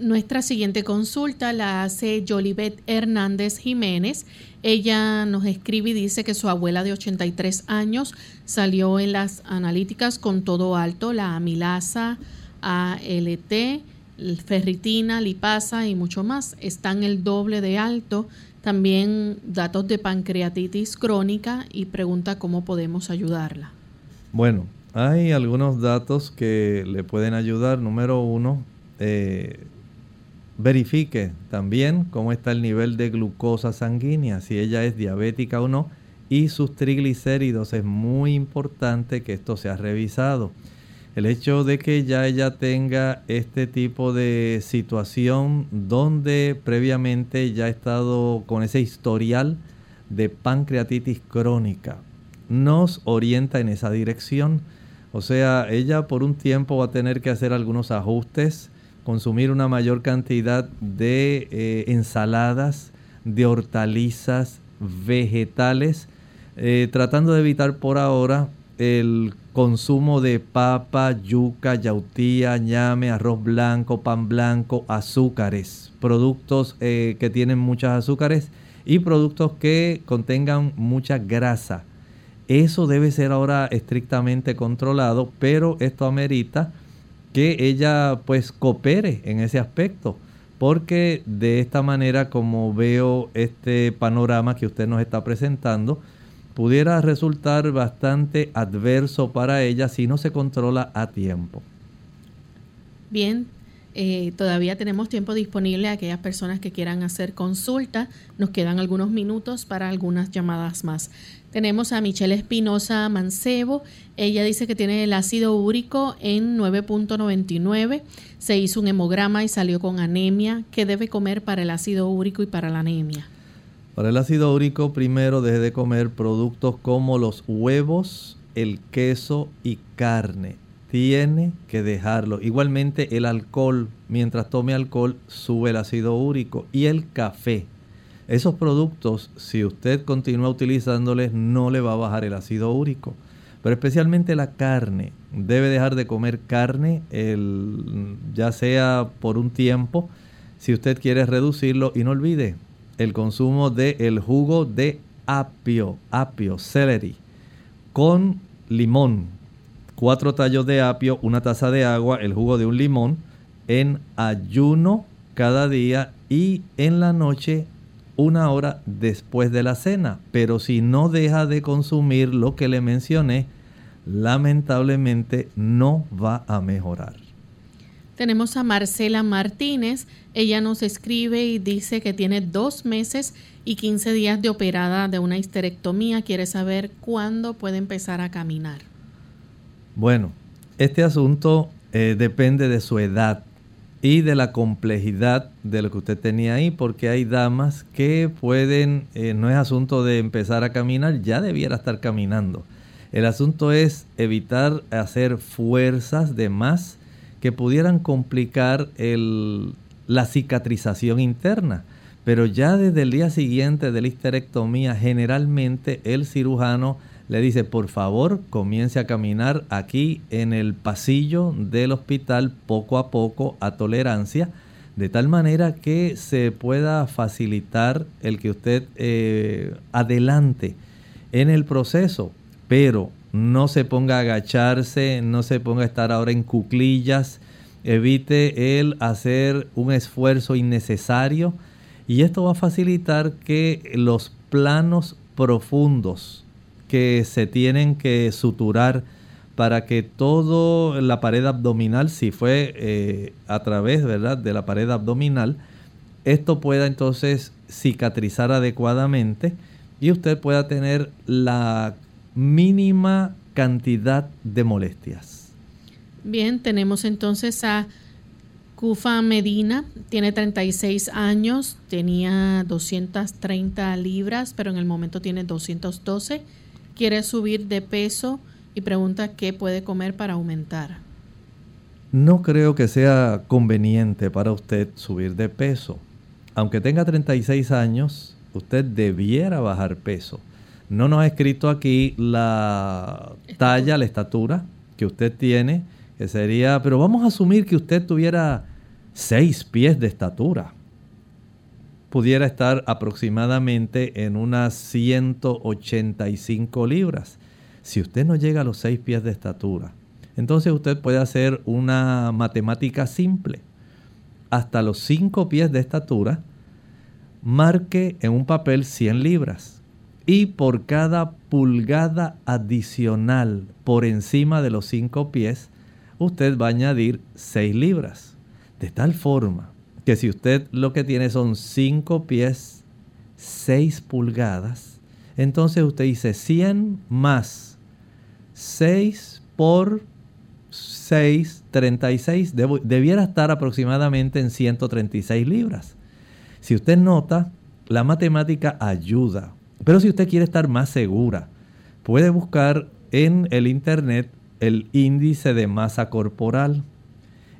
Nuestra siguiente consulta la hace Jolibet Hernández Jiménez. Ella nos escribe y dice que su abuela de 83 años salió en las analíticas con todo alto, la amilasa, ALT, ferritina, lipasa y mucho más. Están el doble de alto. También datos de pancreatitis crónica y pregunta cómo podemos ayudarla. Bueno, hay algunos datos que le pueden ayudar. Número uno, eh, verifique también cómo está el nivel de glucosa sanguínea, si ella es diabética o no, y sus triglicéridos. Es muy importante que esto sea revisado. El hecho de que ya ella tenga este tipo de situación donde previamente ya ha estado con ese historial de pancreatitis crónica nos orienta en esa dirección. O sea, ella por un tiempo va a tener que hacer algunos ajustes consumir una mayor cantidad de eh, ensaladas, de hortalizas, vegetales, eh, tratando de evitar por ahora el consumo de papa, yuca, yautía, ñame, arroz blanco, pan blanco, azúcares, productos eh, que tienen muchas azúcares y productos que contengan mucha grasa. Eso debe ser ahora estrictamente controlado, pero esto amerita que ella pues coopere en ese aspecto porque de esta manera como veo este panorama que usted nos está presentando, pudiera resultar bastante adverso para ella si no se controla a tiempo. Bien, eh, todavía tenemos tiempo disponible a aquellas personas que quieran hacer consulta. Nos quedan algunos minutos para algunas llamadas más. Tenemos a Michelle Espinosa Mancebo. Ella dice que tiene el ácido úrico en 9.99. Se hizo un hemograma y salió con anemia. ¿Qué debe comer para el ácido úrico y para la anemia? Para el ácido úrico, primero deje de comer productos como los huevos, el queso y carne tiene que dejarlo. Igualmente el alcohol, mientras tome alcohol, sube el ácido úrico y el café. Esos productos, si usted continúa utilizándoles, no le va a bajar el ácido úrico. Pero especialmente la carne. Debe dejar de comer carne, ya sea por un tiempo, si usted quiere reducirlo. Y no olvide el consumo del el jugo de apio, apio, celery, con limón cuatro tallos de apio, una taza de agua, el jugo de un limón, en ayuno cada día y en la noche una hora después de la cena. Pero si no deja de consumir lo que le mencioné, lamentablemente no va a mejorar. Tenemos a Marcela Martínez. Ella nos escribe y dice que tiene dos meses y 15 días de operada de una histerectomía. Quiere saber cuándo puede empezar a caminar. Bueno, este asunto eh, depende de su edad y de la complejidad de lo que usted tenía ahí, porque hay damas que pueden, eh, no es asunto de empezar a caminar, ya debiera estar caminando. El asunto es evitar hacer fuerzas de más que pudieran complicar la cicatrización interna. Pero ya desde el día siguiente de la histerectomía, generalmente el cirujano le dice, por favor, comience a caminar aquí en el pasillo del hospital poco a poco a tolerancia, de tal manera que se pueda facilitar el que usted eh, adelante en el proceso, pero no se ponga a agacharse, no se ponga a estar ahora en cuclillas, evite el hacer un esfuerzo innecesario y esto va a facilitar que los planos profundos que se tienen que suturar para que toda la pared abdominal, si fue eh, a través ¿verdad? de la pared abdominal, esto pueda entonces cicatrizar adecuadamente y usted pueda tener la mínima cantidad de molestias. Bien, tenemos entonces a Cufa Medina, tiene 36 años, tenía 230 libras, pero en el momento tiene 212 quiere subir de peso y pregunta qué puede comer para aumentar. No creo que sea conveniente para usted subir de peso. Aunque tenga 36 años, usted debiera bajar peso. No nos ha escrito aquí la talla, la estatura que usted tiene, que sería, pero vamos a asumir que usted tuviera 6 pies de estatura pudiera estar aproximadamente en unas 185 libras. Si usted no llega a los 6 pies de estatura, entonces usted puede hacer una matemática simple. Hasta los 5 pies de estatura, marque en un papel 100 libras. Y por cada pulgada adicional por encima de los 5 pies, usted va a añadir 6 libras. De tal forma que si usted lo que tiene son 5 pies, 6 pulgadas, entonces usted dice 100 más 6 por 6, 36, debiera estar aproximadamente en 136 libras. Si usted nota, la matemática ayuda, pero si usted quiere estar más segura, puede buscar en el internet el índice de masa corporal.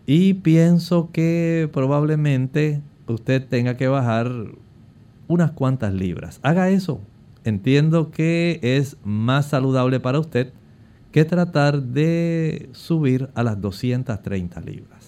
Y pienso que probablemente usted tenga que bajar unas cuantas libras. Haga eso. Entiendo que es más saludable para usted que tratar de subir a las 230 libras.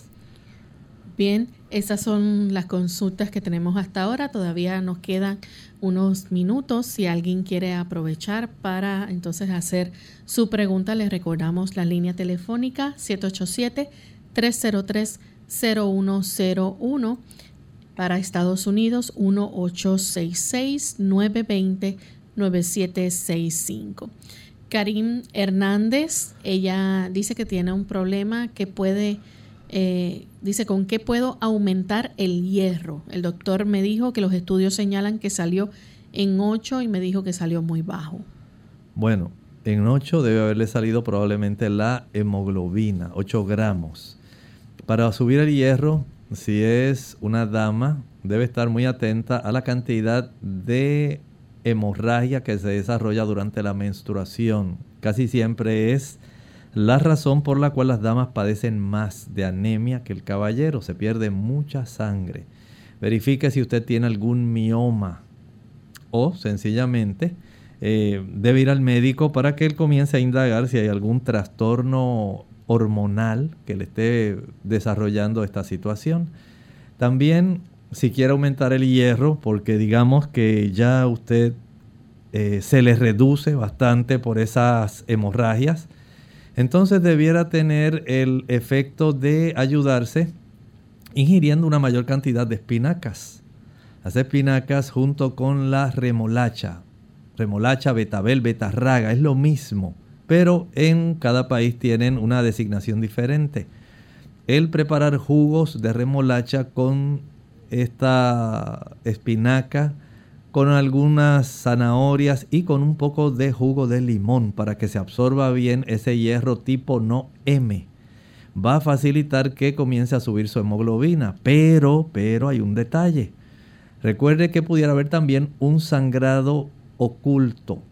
Bien, esas son las consultas que tenemos hasta ahora. Todavía nos quedan unos minutos. Si alguien quiere aprovechar para entonces hacer su pregunta, les recordamos la línea telefónica 787 303-0101. Para Estados Unidos, 1-866-920-9765. Karim Hernández, ella dice que tiene un problema que puede, eh, dice, ¿con qué puedo aumentar el hierro? El doctor me dijo que los estudios señalan que salió en 8 y me dijo que salió muy bajo. Bueno, en 8 debe haberle salido probablemente la hemoglobina, 8 gramos. Para subir el hierro, si es una dama, debe estar muy atenta a la cantidad de hemorragia que se desarrolla durante la menstruación. Casi siempre es la razón por la cual las damas padecen más de anemia que el caballero. Se pierde mucha sangre. Verifique si usted tiene algún mioma o sencillamente eh, debe ir al médico para que él comience a indagar si hay algún trastorno hormonal que le esté desarrollando esta situación. También si quiere aumentar el hierro, porque digamos que ya usted eh, se le reduce bastante por esas hemorragias, entonces debiera tener el efecto de ayudarse ingiriendo una mayor cantidad de espinacas. Las espinacas junto con la remolacha, remolacha, betabel, betarraga, es lo mismo, pero en cada país tienen una designación diferente. El preparar jugos de remolacha con esta espinaca, con algunas zanahorias y con un poco de jugo de limón para que se absorba bien ese hierro tipo no M. Va a facilitar que comience a subir su hemoglobina, pero, pero hay un detalle. Recuerde que pudiera haber también un sangrado oculto,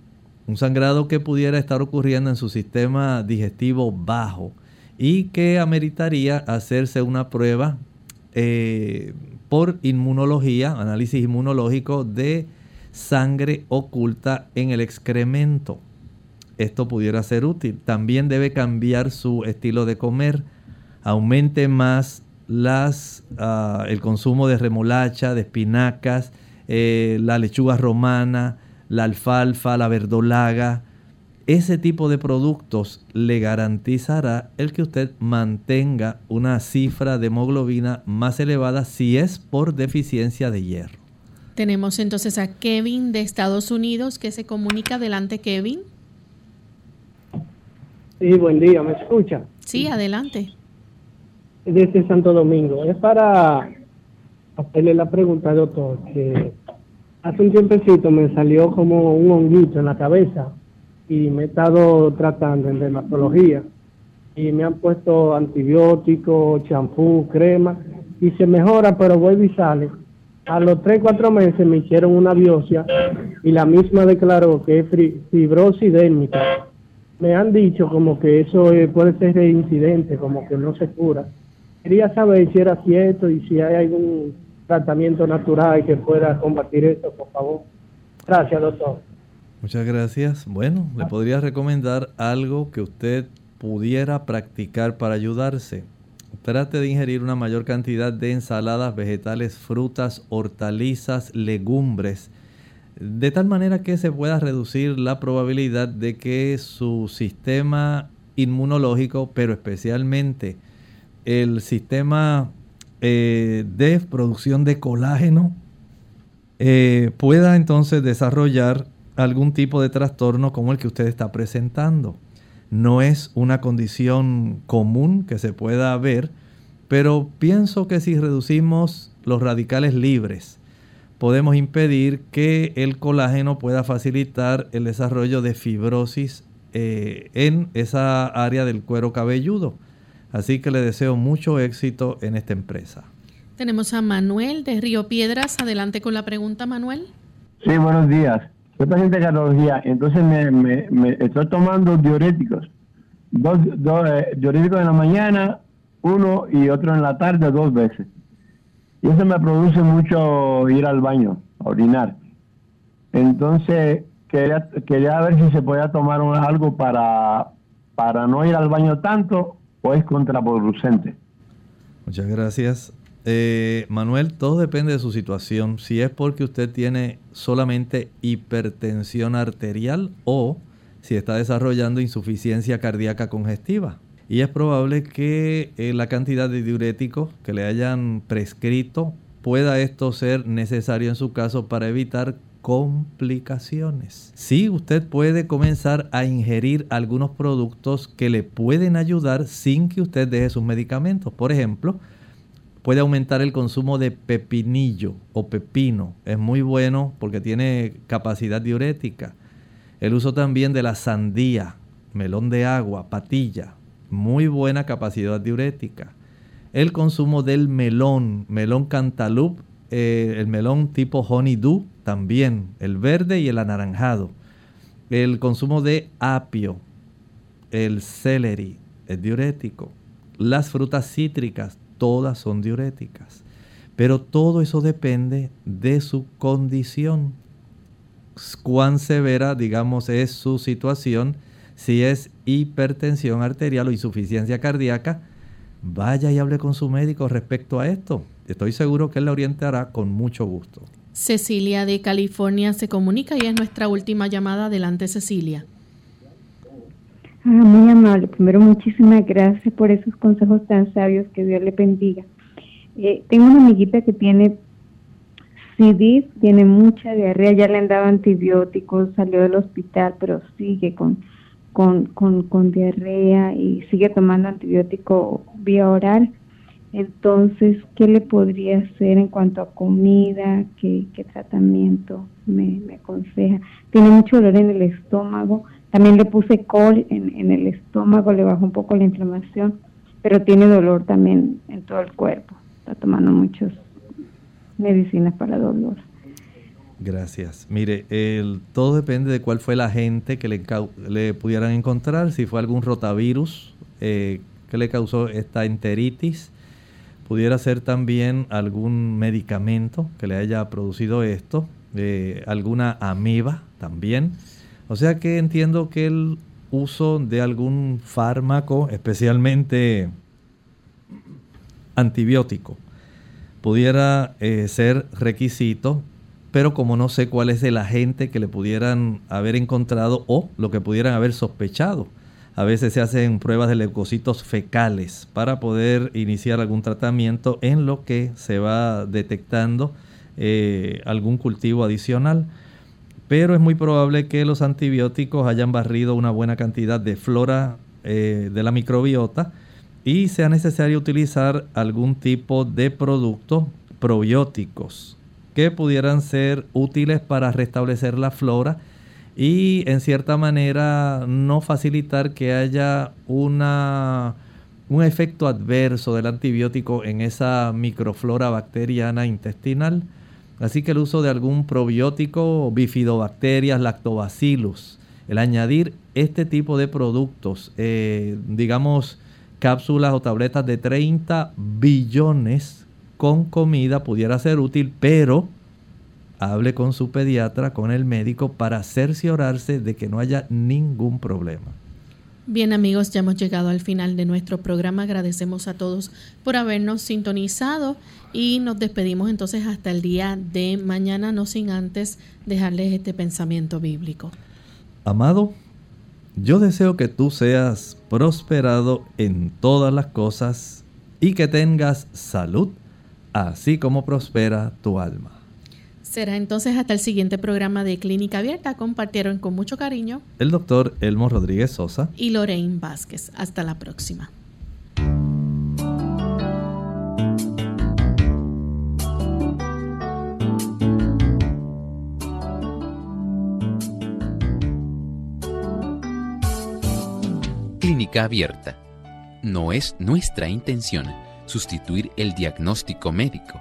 un sangrado que pudiera estar ocurriendo en su sistema digestivo bajo y que ameritaría hacerse una prueba eh, por inmunología, análisis inmunológico de sangre oculta en el excremento. Esto pudiera ser útil. También debe cambiar su estilo de comer. Aumente más las, ah, el consumo de remolacha, de espinacas, eh, la lechuga romana, la alfalfa, la verdolaga, ese tipo de productos le garantizará el que usted mantenga una cifra de hemoglobina más elevada si es por deficiencia de hierro. Tenemos entonces a Kevin de Estados Unidos que se comunica. Adelante, Kevin. Sí, buen día, ¿me escucha? Sí, adelante. Desde Santo Domingo. Es para hacerle la pregunta, doctor, que hace un tiempecito me salió como un honguito en la cabeza y me he estado tratando en dermatología y me han puesto antibióticos, champú, crema y se mejora, pero vuelve y sale. A los 3, 4 meses me hicieron una biopsia y la misma declaró que es fibrosis dérmica. Me han dicho como que eso puede ser reincidente, como que no se cura. Quería saber si era cierto y si hay algún tratamiento natural que pueda combatir esto, por favor. Gracias, doctor. Muchas gracias. Bueno, le podría recomendar algo que usted pudiera practicar para ayudarse. Trate de ingerir una mayor cantidad de ensaladas, vegetales, frutas, hortalizas, legumbres, de tal manera que se pueda reducir la probabilidad de que su sistema inmunológico, pero especialmente el sistema eh, de producción de colágeno, eh, pueda entonces desarrollar algún tipo de trastorno como el que usted está presentando. No es una condición común que se pueda ver, pero pienso que si reducimos los radicales libres, podemos impedir que el colágeno pueda facilitar el desarrollo de fibrosis eh, en esa área del cuero cabelludo. Así que le deseo mucho éxito en esta empresa. Tenemos a Manuel de Río Piedras. Adelante con la pregunta, Manuel. Sí, buenos días. Soy paciente de cardiología, entonces me, me, estoy tomando diuréticos. Dos, dos eh, diuréticos en la mañana, uno y otro en la tarde, dos veces. Y eso me produce mucho ir al baño, a orinar. Entonces, quería, quería ver si se podía tomar algo para, para no ir al baño tanto o es contraproducente. Muchas gracias. Eh, Manuel, todo depende de su situación. Si es porque usted tiene solamente hipertensión arterial o si está desarrollando insuficiencia cardíaca congestiva. Y es probable que eh, la cantidad de diuréticos que le hayan prescrito pueda esto ser necesario en su caso para evitar complicaciones. Sí, usted puede comenzar a ingerir algunos productos que le pueden ayudar sin que usted deje sus medicamentos. Por ejemplo, puede aumentar el consumo de pepinillo o pepino. Es muy bueno porque tiene capacidad diurética. El uso también de la sandía, melón de agua, patilla, muy buena capacidad diurética. El consumo del melón, melón cantaloupe, eh, el melón tipo honeydew también, el verde y el anaranjado. El consumo de apio, el celery, es diurético. Las frutas cítricas, todas son diuréticas. Pero todo eso depende de su condición. Cuán severa, digamos, es su situación. Si es hipertensión arterial o insuficiencia cardíaca, vaya y hable con su médico respecto a esto. Estoy seguro que él le orientará con mucho gusto. Cecilia de California se comunica y es nuestra última llamada. Adelante, Cecilia. Ah, muy amable. Primero, muchísimas gracias por esos consejos tan sabios. Que Dios le bendiga. Eh, tengo una amiguita que tiene CD, tiene mucha diarrea, ya le han dado antibióticos, salió del hospital, pero sigue con, con, con, con diarrea y sigue tomando antibiótico vía oral. Entonces, ¿qué le podría hacer en cuanto a comida? ¿Qué, tratamiento me, aconseja? Tiene mucho dolor en el estómago. También le puse col en, en, el estómago, le bajó un poco la inflamación, pero tiene dolor también en todo el cuerpo. Está tomando muchas medicinas para dolor. Gracias. Mire, el, todo depende de cuál fue la agente que le, le pudieran encontrar, si fue algún rotavirus eh, que le causó esta enteritis Pudiera ser también algún medicamento que le haya producido esto, eh, alguna ameba también. O sea que entiendo que el uso de algún fármaco, especialmente antibiótico, pudiera eh, ser requisito, pero como no sé cuál es el agente que le pudieran haber encontrado o lo que pudieran haber sospechado a veces se hacen pruebas de leucocitos fecales para poder iniciar algún tratamiento en lo que se va detectando eh, algún cultivo adicional. Pero es muy probable que los antibióticos hayan barrido una buena cantidad de flora eh, de la microbiota y sea necesario utilizar algún tipo de producto probióticos que pudieran ser útiles para restablecer la flora y en cierta manera no facilitar que haya una, un efecto adverso del antibiótico en esa microflora bacteriana intestinal. Así que el uso de algún probiótico, bifidobacterias, lactobacillus, el añadir este tipo de productos, eh, digamos cápsulas o tabletas de 30 billones con comida pudiera ser útil, pero hable con su pediatra, con el médico, para cerciorarse de que no haya ningún problema. Bien amigos, ya hemos llegado al final de nuestro programa. Agradecemos a todos por habernos sintonizado y nos despedimos entonces hasta el día de mañana, no sin antes dejarles este pensamiento bíblico. Amado, yo deseo que tú seas prosperado en todas las cosas y que tengas salud, así como prospera tu alma. Será entonces hasta el siguiente programa de Clínica Abierta. Compartieron con mucho cariño el doctor Elmo Rodríguez Sosa y Lorraine Vázquez. Hasta la próxima. Clínica Abierta. No es nuestra intención sustituir el diagnóstico médico